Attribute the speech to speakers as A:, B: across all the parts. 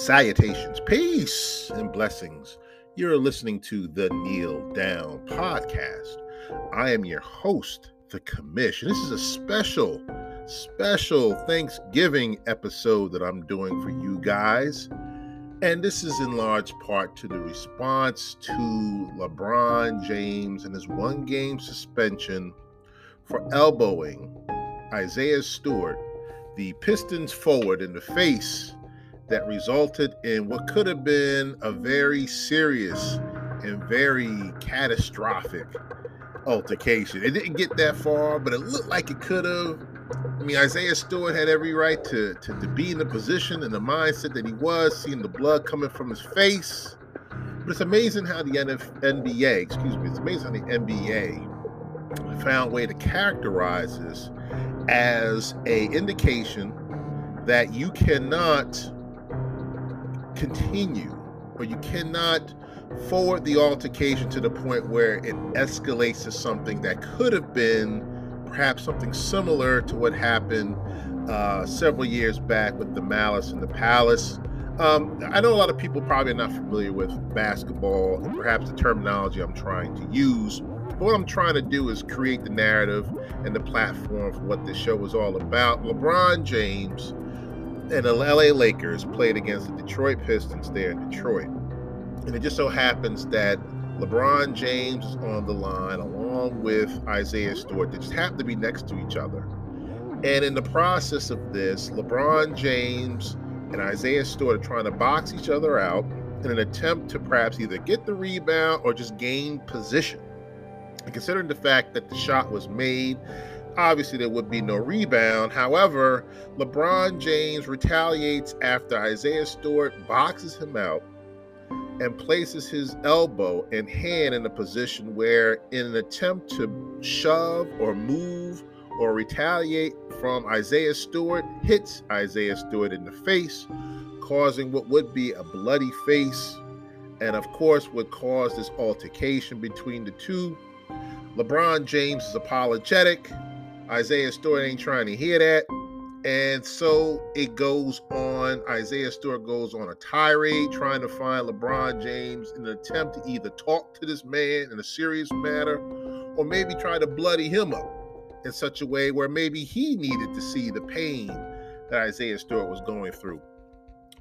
A: Salutations, peace, and blessings. You're listening to the Kneel Down podcast. I am your host, The Commish. This is a special, special Thanksgiving episode that I'm doing for you guys. And this is in large part to the response to LeBron James and his one game suspension for elbowing Isaiah Stewart, the Pistons forward, in the face that resulted in what could have been a very serious and very catastrophic altercation. It didn't get that far, but it looked like it could have. I mean, Isaiah Stewart had every right to, to, to be in the position and the mindset that he was, seeing the blood coming from his face. But it's amazing how the NBA, excuse me, it's amazing how the NBA found a way to characterize this as a indication that you cannot continue or you cannot forward the altercation to the point where it escalates to something that could have been perhaps something similar to what happened uh, several years back with the Malice in the Palace. Um, I know a lot of people probably are not familiar with basketball and perhaps the terminology I'm trying to use. But what I'm trying to do is create the narrative and the platform for what this show is all about. LeBron James and the LA Lakers played against the Detroit Pistons there in Detroit. And it just so happens that LeBron James is on the line along with Isaiah Stewart. They just happen to be next to each other. And in the process of this, LeBron James and Isaiah Stewart are trying to box each other out in an attempt to perhaps either get the rebound or just gain position. And considering the fact that the shot was made obviously there would be no rebound. However, LeBron James retaliates after Isaiah Stewart boxes him out and places his elbow and hand in a position where, in an attempt to shove or move or retaliate from Isaiah Stewart, hits Isaiah Stewart in the face, causing what would be a bloody face, and of course, would cause this altercation between the two. LeBron James is apologetic Isaiah Stewart ain't trying to hear that. And so it goes on. Isaiah Stewart goes on a tirade trying to find LeBron James in an attempt to either talk to this man in a serious manner or maybe try to bloody him up in such a way where maybe he needed to see the pain that Isaiah Stewart was going through.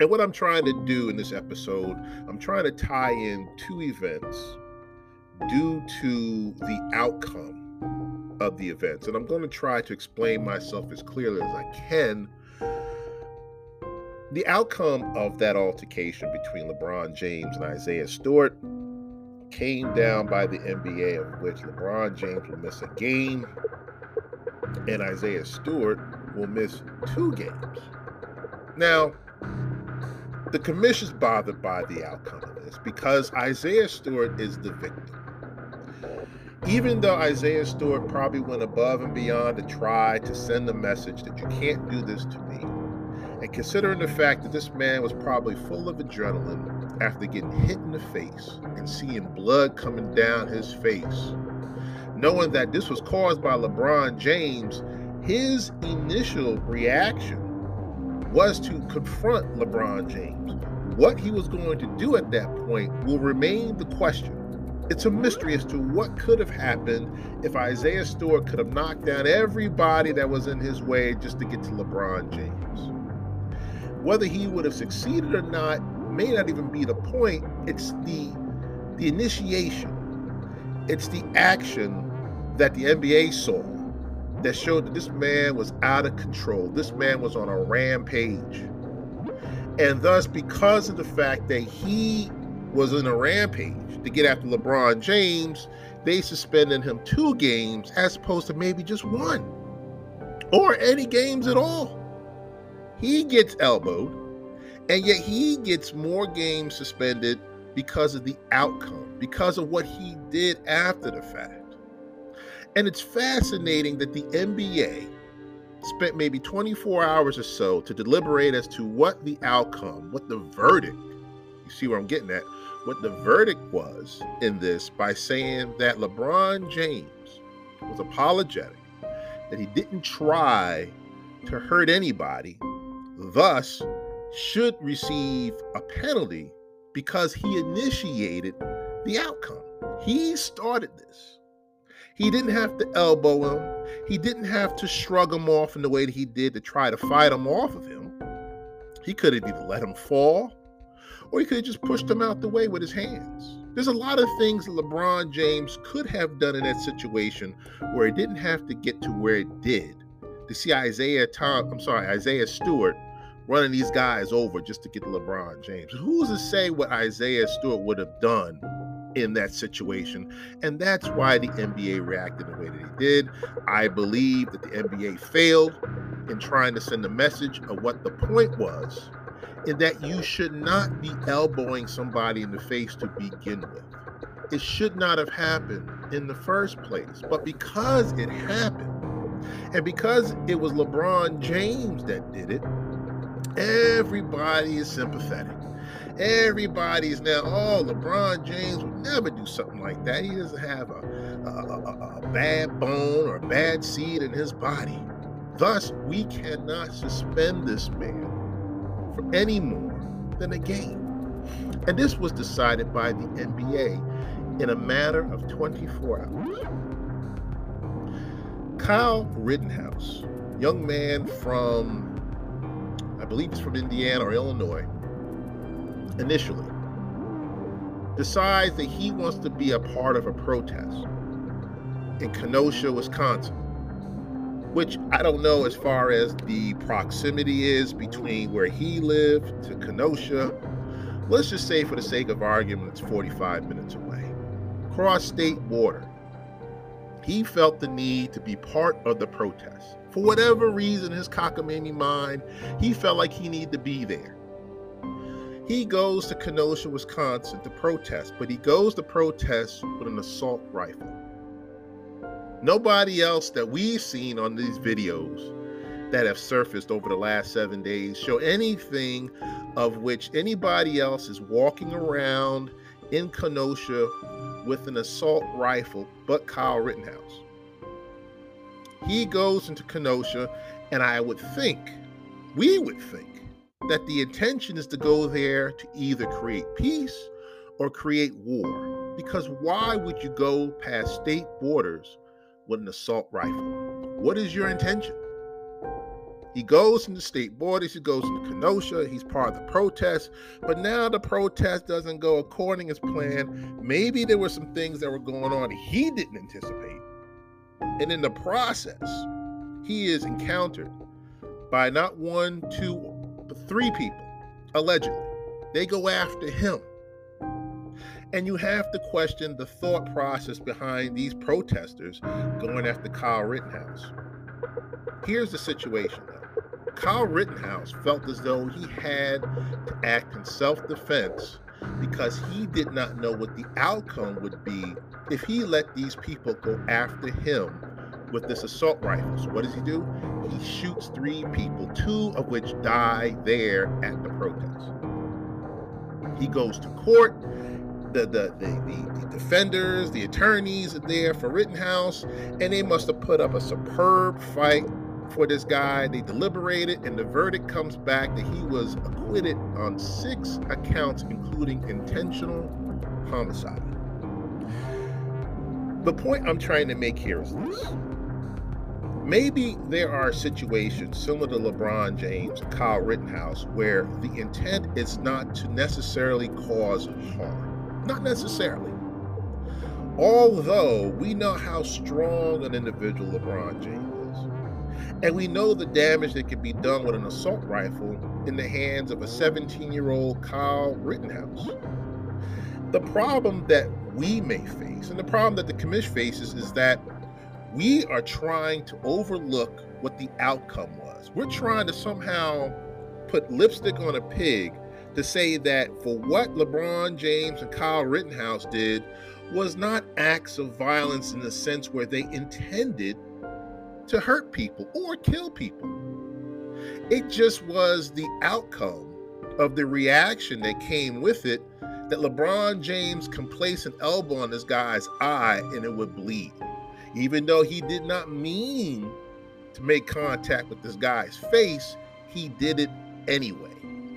A: And what I'm trying to do in this episode, I'm trying to tie in two events due to the outcome of the events. And I'm going to try to explain myself as clearly as I can. The outcome of that altercation between LeBron James and Isaiah Stewart came down by the NBA, of which LeBron James will miss a game and Isaiah Stewart will miss two games. Now, the commish's bothered by the outcome of this because Isaiah Stewart is the victim even though Isaiah Stewart probably went above and beyond to try to send the message that you can't do this to me, and considering the fact that this man was probably full of adrenaline after getting hit in the face and seeing blood coming down his face, knowing that this was caused by LeBron James, his initial reaction was to confront LeBron James. What he was going to do at that point will remain the question it's a mystery as to what could have happened if Isaiah Stewart could have knocked down everybody that was in his way just to get to LeBron James. Whether he would have succeeded or not may not even be the point. It's the the initiation. It's the action that the NBA saw that showed that this man was out of control. This man was on a rampage. And thus, because of the fact that he was in a rampage to get after LeBron James, they suspended him two games as opposed to maybe just one or any games at all. He gets elbowed, and yet he gets more games suspended because of the outcome, because of what he did after the fact. And it's fascinating that the NBA spent maybe 24 hours or so to deliberate as to what the outcome, what the verdict, you see where I'm getting at, what the verdict was in this by saying that LeBron James was apologetic, that he didn't try to hurt anybody. Thus, should receive a penalty because he initiated the outcome. He started this. He didn't have to elbow him. He didn't have to shrug him off in the way that he did to try to fight him off of him. He could have either let him fall or he could have just pushed him out the way with his hands. There's a lot of things LeBron James could have done in that situation where it didn't have to get to where it did. To see Isaiah Tom, I'm sorry, Isaiah Stewart running these guys over just to get LeBron James. Who's to say what Isaiah Stewart would have done in that situation? And that's why the NBA reacted the way that it did. I believe that the NBA failed in trying to send a message of what the point was, in that you should not be elbowing somebody in the face to begin with. It should not have happened in the first place. But because it happened, and because it was LeBron James that did it, everybody is sympathetic. Everybody's now, oh, LeBron James would never do something like that. He doesn't have a, a, a, a bad bone or a bad seed in his body. Thus, we cannot suspend this man for any more than a game. And this was decided by the NBA in a matter of 24 hours. Kyle Rittenhouse, young man from, I believe he's from Indiana or Illinois, initially decides that he wants to be a part of a protest in Kenosha, Wisconsin, which I don't know as far as the proximity is between where he lived to Kenosha. Let's just say, for the sake of argument, it's 45 minutes away. Cross state border. He felt the need to be part of the protest. For whatever reason, his cockamamie mind, he felt like he needed to be there. He goes to Kenosha, Wisconsin to protest, but he goes to protest with an assault rifle. Nobody else that we've seen on these videos that have surfaced over the last seven days show anything of which anybody else is walking around in Kenosha with an assault rifle but Kyle Rittenhouse. He goes into Kenosha, and I would think, we would think, that the intention is to go there to either create peace or create war. Because why would you go past state borders with an assault rifle? What is your intention? He goes into state borders, he goes into Kenosha, he's part of the protest, but now the protest doesn't go according as planned. Maybe there were some things that were going on he didn't anticipate. And in the process, he is encountered by not one, two, but three people, allegedly. They go after him. And you have to question the thought process behind these protesters going after Kyle Rittenhouse. Here's the situation though Kyle Rittenhouse felt as though he had to act in self defense because he did not know what the outcome would be if he let these people go after him with this assault rifle. So what does he do? He shoots three people, two of which die there at the protest. He goes to court. The, the, the, the, defenders, the attorneys are there for Rittenhouse, and they must have put up a superb fight for this guy. They deliberated, and the verdict comes back that he was acquitted on six accounts, including intentional homicide. The point I'm trying to make here is this maybe there are situations similar to LeBron James, Kyle Rittenhouse, where the intent is not to necessarily cause harm. Not necessarily. Although we know how strong an individual LeBron James is. And we know the damage that can be done with an assault rifle in the hands of a 17 year old Kyle Rittenhouse. The problem that we may face, and the problem that the commish faces, is that we are trying to overlook what the outcome was. We're trying to somehow put lipstick on a pig to say that for what LeBron James and Kyle Rittenhouse did was not acts of violence in the sense where they intended to hurt people or kill people. It just was the outcome of the reaction that came with it that LeBron James can place an elbow on this guy's eye and it would bleed even though he did not mean to make contact with this guy's face, he did it anyway.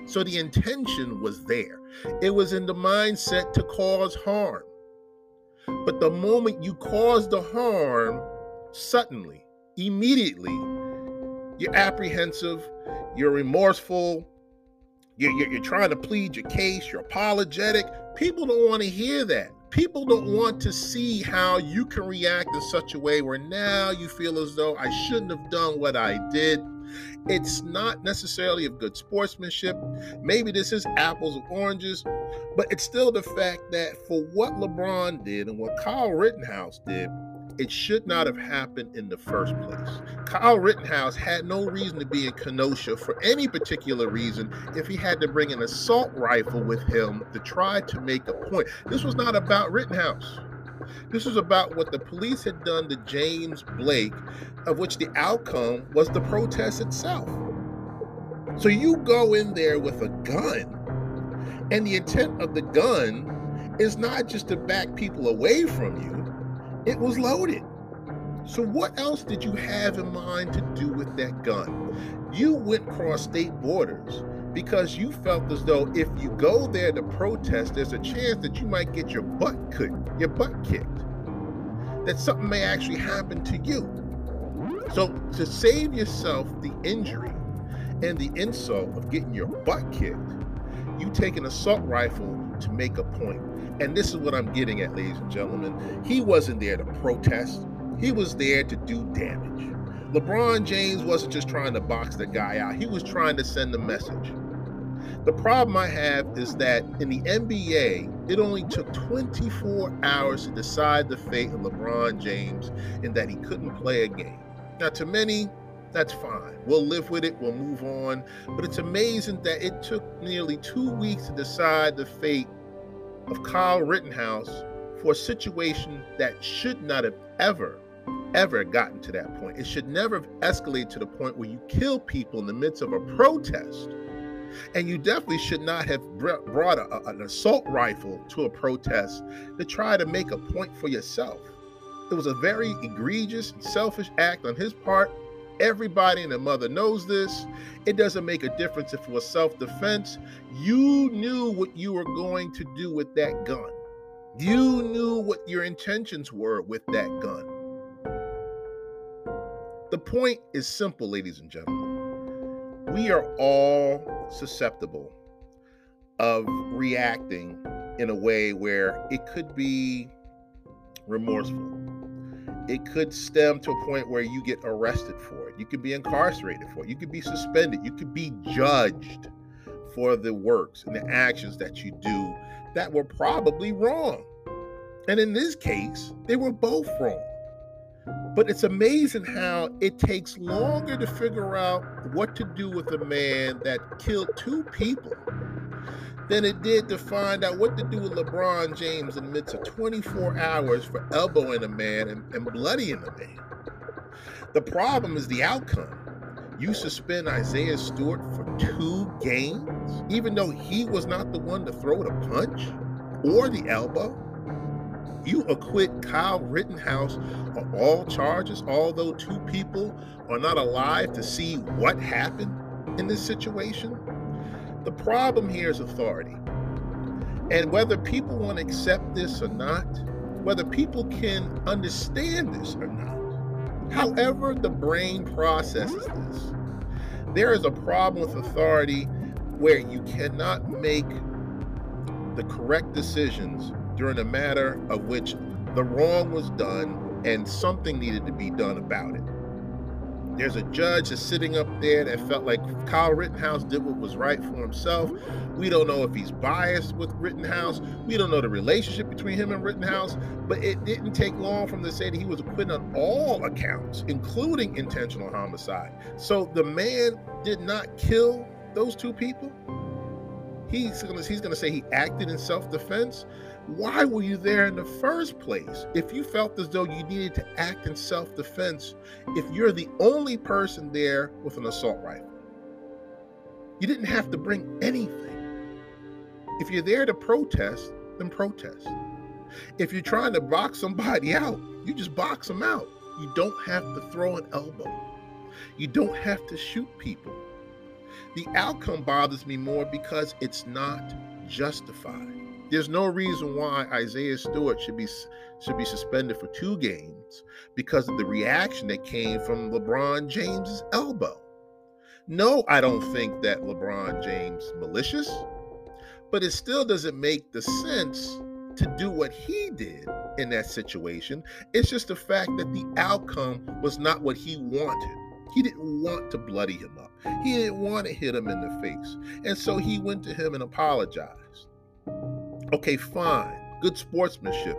A: So the intention was there. It was in the mindset to cause harm. But the moment you cause the harm, suddenly, immediately, you're apprehensive, you're remorseful, you're, you're, you're, trying to plead your case, you're apologetic. People don't want to hear that. People don't want to see how you can react in such a way where now you feel as though I shouldn't have done what I did. It's not necessarily of good sportsmanship. Maybe this is apples and oranges, but it's still the fact that for what LeBron did and what Kyle Rittenhouse did, it should not have happened in the first place. Kyle Rittenhouse had no reason to be in Kenosha for any particular reason if he had to bring an assault rifle with him to try to make a point. This was not about Rittenhouse. This was about what the police had done to James Blake, of which the outcome was the protest itself. So you go in there with a gun, and the intent of the gun is not just to back people away from you, it was loaded. So, what else did you have in mind to do with that gun? You went across state borders because you felt as though if you go there to protest, there's a chance that you might get your butt kicked, your butt kicked. That something may actually happen to you. So to save yourself the injury and the insult of getting your butt kicked, you take an assault rifle to make a point. And this is what I'm getting at, ladies and gentlemen. He wasn't there to protest. He was there to do damage. LeBron James wasn't just trying to box the guy out, he was trying to send a message. The problem I have is that in the NBA, it only took 24 hours to decide the fate of LeBron James and that he couldn't play a game. Now, to many, that's fine. We'll live with it, we'll move on. But it's amazing that it took nearly two weeks to decide the fate of Kyle Rittenhouse for a situation that should not have ever, ever gotten to that point. It should never have escalated to the point where you kill people in the midst of a protest and you definitely should not have brought a, an assault rifle to a protest to try to make a point for yourself. It was a very egregious selfish act on his part. Everybody and their mother knows this. It doesn't make a difference if it was self defense. You knew what you were going to do with that gun, you knew what your intentions were with that gun. The point is simple, ladies and gentlemen. We are all susceptible of reacting in a way where it could be remorseful. It could stem to a point where you get arrested for it. You could be incarcerated for it. You could be suspended. You could be judged for the works and the actions that you do that were probably wrong. And in this case, they were both wrong. But it's amazing how it takes longer to figure out what to do with a man that killed two people than it did to find out what to do with LeBron James in the midst of 24 hours for elbowing a man and, and bloodying a man. The problem is the outcome. You suspend Isaiah Stewart for two games, even though he was not the one to throw the punch or the elbow you acquit Kyle Rittenhouse of all charges, although two people are not alive to see what happened in this situation. The problem here is authority. And whether people want to accept this or not, whether people can understand this or not, however the brain processes this, there is a problem with authority where you cannot make the correct decisions during a matter of which the wrong was done and something needed to be done about it. There's a judge that's sitting up there that felt like Kyle Rittenhouse did what was right for himself. We don't know if he's biased with Rittenhouse. We don't know the relationship between him and Rittenhouse. But it didn't take long from to say that he was acquitted on all accounts, including intentional homicide. So the man did not kill those two people. He's gonna he's gonna say he acted in self-defense. Why were you there in the first place if you felt as though you needed to act in self defense if you're the only person there with an assault rifle? You didn't have to bring anything. If you're there to protest, then protest. If you're trying to box somebody out, you just box them out. You don't have to throw an elbow. You don't have to shoot people. The outcome bothers me more because it's not justified. There's no reason why Isaiah Stewart should be should be suspended for two games because of the reaction that came from LeBron James's elbow. No, I don't think that LeBron James malicious, but it still doesn't make the sense to do what he did in that situation. It's just the fact that the outcome was not what he wanted. He didn't want to bloody him up. He didn't want to hit him in the face. And so he went to him and apologized. Okay, fine. Good sportsmanship.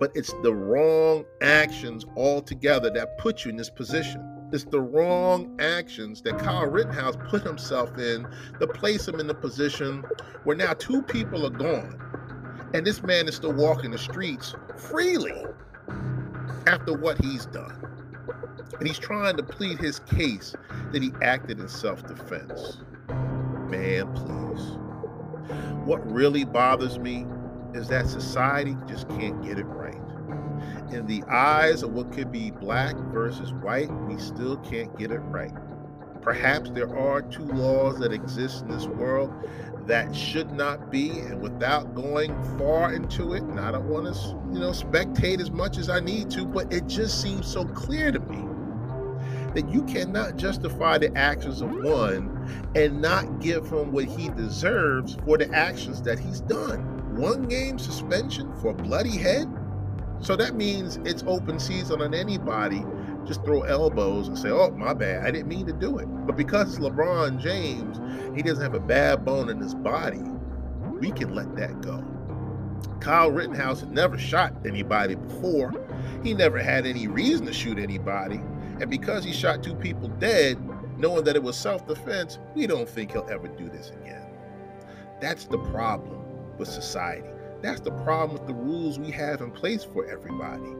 A: But it's the wrong actions altogether that put you in this position. It's the wrong actions that Kyle Rittenhouse put himself in that place him in the position where now two people are gone. And this man is still walking the streets freely after what he's done. And he's trying to plead his case that he acted in self defense. Man, please. What really bothers me is that society just can't get it right. In the eyes of what could be black versus white, we still can't get it right. Perhaps there are two laws that exist in this world that should not be, and without going far into it, and I don't want to, you know, spectate as much as I need to, but it just seems so clear to me that you cannot justify the actions of one and not give him what he deserves for the actions that he's done. One game suspension for bloody head. So that means it's open season on anybody. Just throw elbows and say, oh, my bad. I didn't mean to do it. But because LeBron James, he doesn't have a bad bone in his body. We can let that go. Kyle Rittenhouse had never shot anybody before. He never had any reason to shoot anybody. And because he shot two people dead, knowing that it was self defense, we don't think he'll ever do this again. That's the problem with society. That's the problem with the rules we have in place for everybody.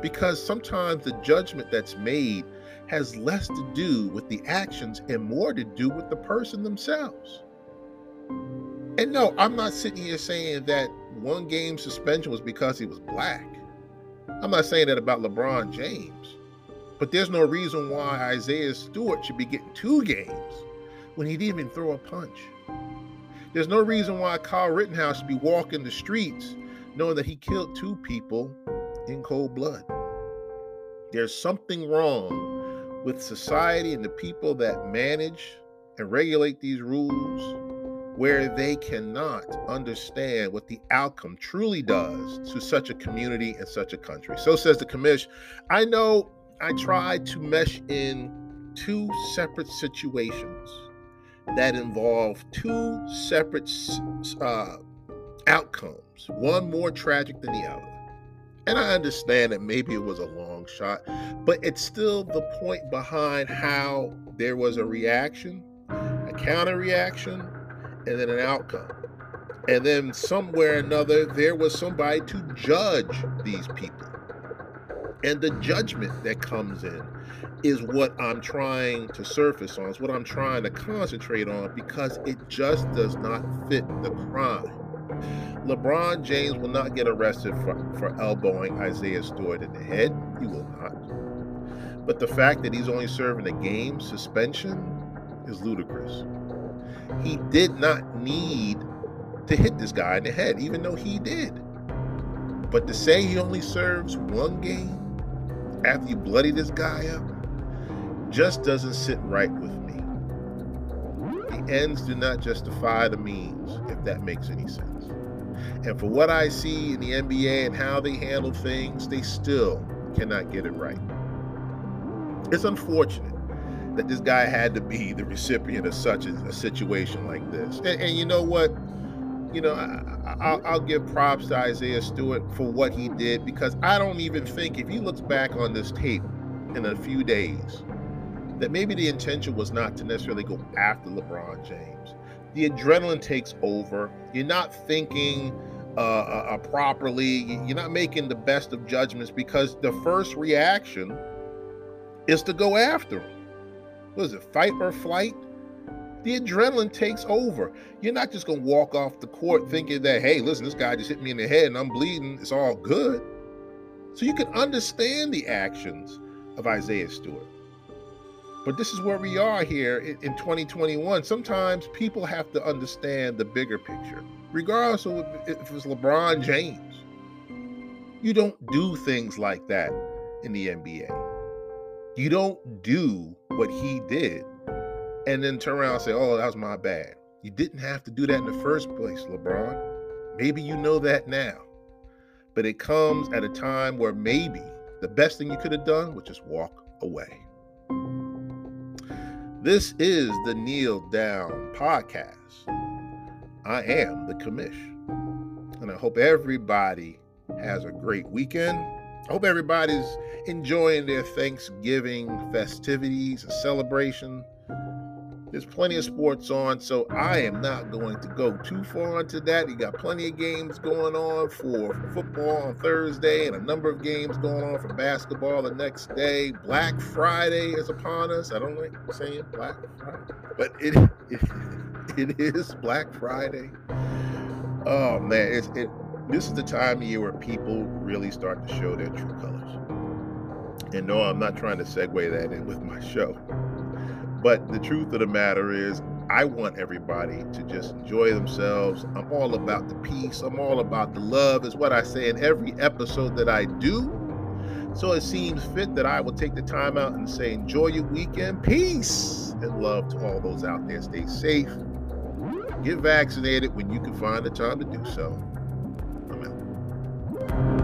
A: Because sometimes the judgment that's made has less to do with the actions and more to do with the person themselves. And no, I'm not sitting here saying that one game suspension was because he was black. I'm not saying that about LeBron James. But there's no reason why Isaiah Stewart should be getting two games when he didn't even throw a punch. There's no reason why Kyle Rittenhouse should be walking the streets knowing that he killed two people in cold blood. There's something wrong with society and the people that manage and regulate these rules where they cannot understand what the outcome truly does to such a community and such a country. So says the commish. I know I tried to mesh in two separate situations that involve two separate uh, outcomes, one more tragic than the other. And I understand that maybe it was a long shot, but it's still the point behind how there was a reaction, a counter reaction, and then an outcome. And then somewhere or another, there was somebody to judge these people. And the judgment that comes in is what I'm trying to surface on, It's what I'm trying to concentrate on because it just does not fit the crime. LeBron James will not get arrested for, for elbowing Isaiah Stewart in the head. He will not. But the fact that he's only serving a game suspension is ludicrous. He did not need to hit this guy in the head, even though he did. But to say he only serves one game after you bloody this guy up just doesn't sit right with me. The ends do not justify the means, if that makes any sense. And for what I see in the NBA and how they handle things, they still cannot get it right. It's unfortunate that this guy had to be the recipient of such a, a situation like this. And, and, you know what? You know, I, will give props to Isaiah Stewart for what he did because I don't even think if he looks back on this tape in a few days, that maybe the intention was not to necessarily go after LeBron James. The adrenaline takes over. You're not thinking uh, uh, uh properly. You're not making the best of judgments because the first reaction is to go after him. What is it, fight or flight? The adrenaline takes over. You're not just going to walk off the court thinking that, hey, listen, this guy just hit me in the head and I'm bleeding. It's all good. So you can understand the actions of Isaiah Stewart. But this is where we are here in, in 2021. Sometimes people have to understand the bigger picture, regardless of if it's LeBron James. You don't do things like that in the NBA. You don't do what he did and then turn around and say, oh, that was my bad. You didn't have to do that in the first place, LeBron. Maybe you know that now. But it comes at a time where maybe the best thing you could have done was just walk away. This is the Kneel Down Podcast. I am the commish. And I hope everybody has a great weekend. I hope everybody's enjoying their Thanksgiving festivities, a celebration. There's plenty of sports on, so I am not going to go too far into that. You got plenty of games going on for football on Thursday and a number of games going on for basketball the next day. Black Friday is upon us. I don't like saying Black Friday, but it it, it is Black Friday. Oh man, it's it. This is the time of year where people really start to show their true colors. And no, I'm not trying to segue that in with my show. But the truth of the matter is, I want everybody to just enjoy themselves. I'm all about the peace. I'm all about the love, is what I say in every episode that I do. So it seems fit that I will take the time out and say, enjoy your weekend. Peace and love to all those out there. Stay safe. Get vaccinated when you can find the time to do so. I'm out.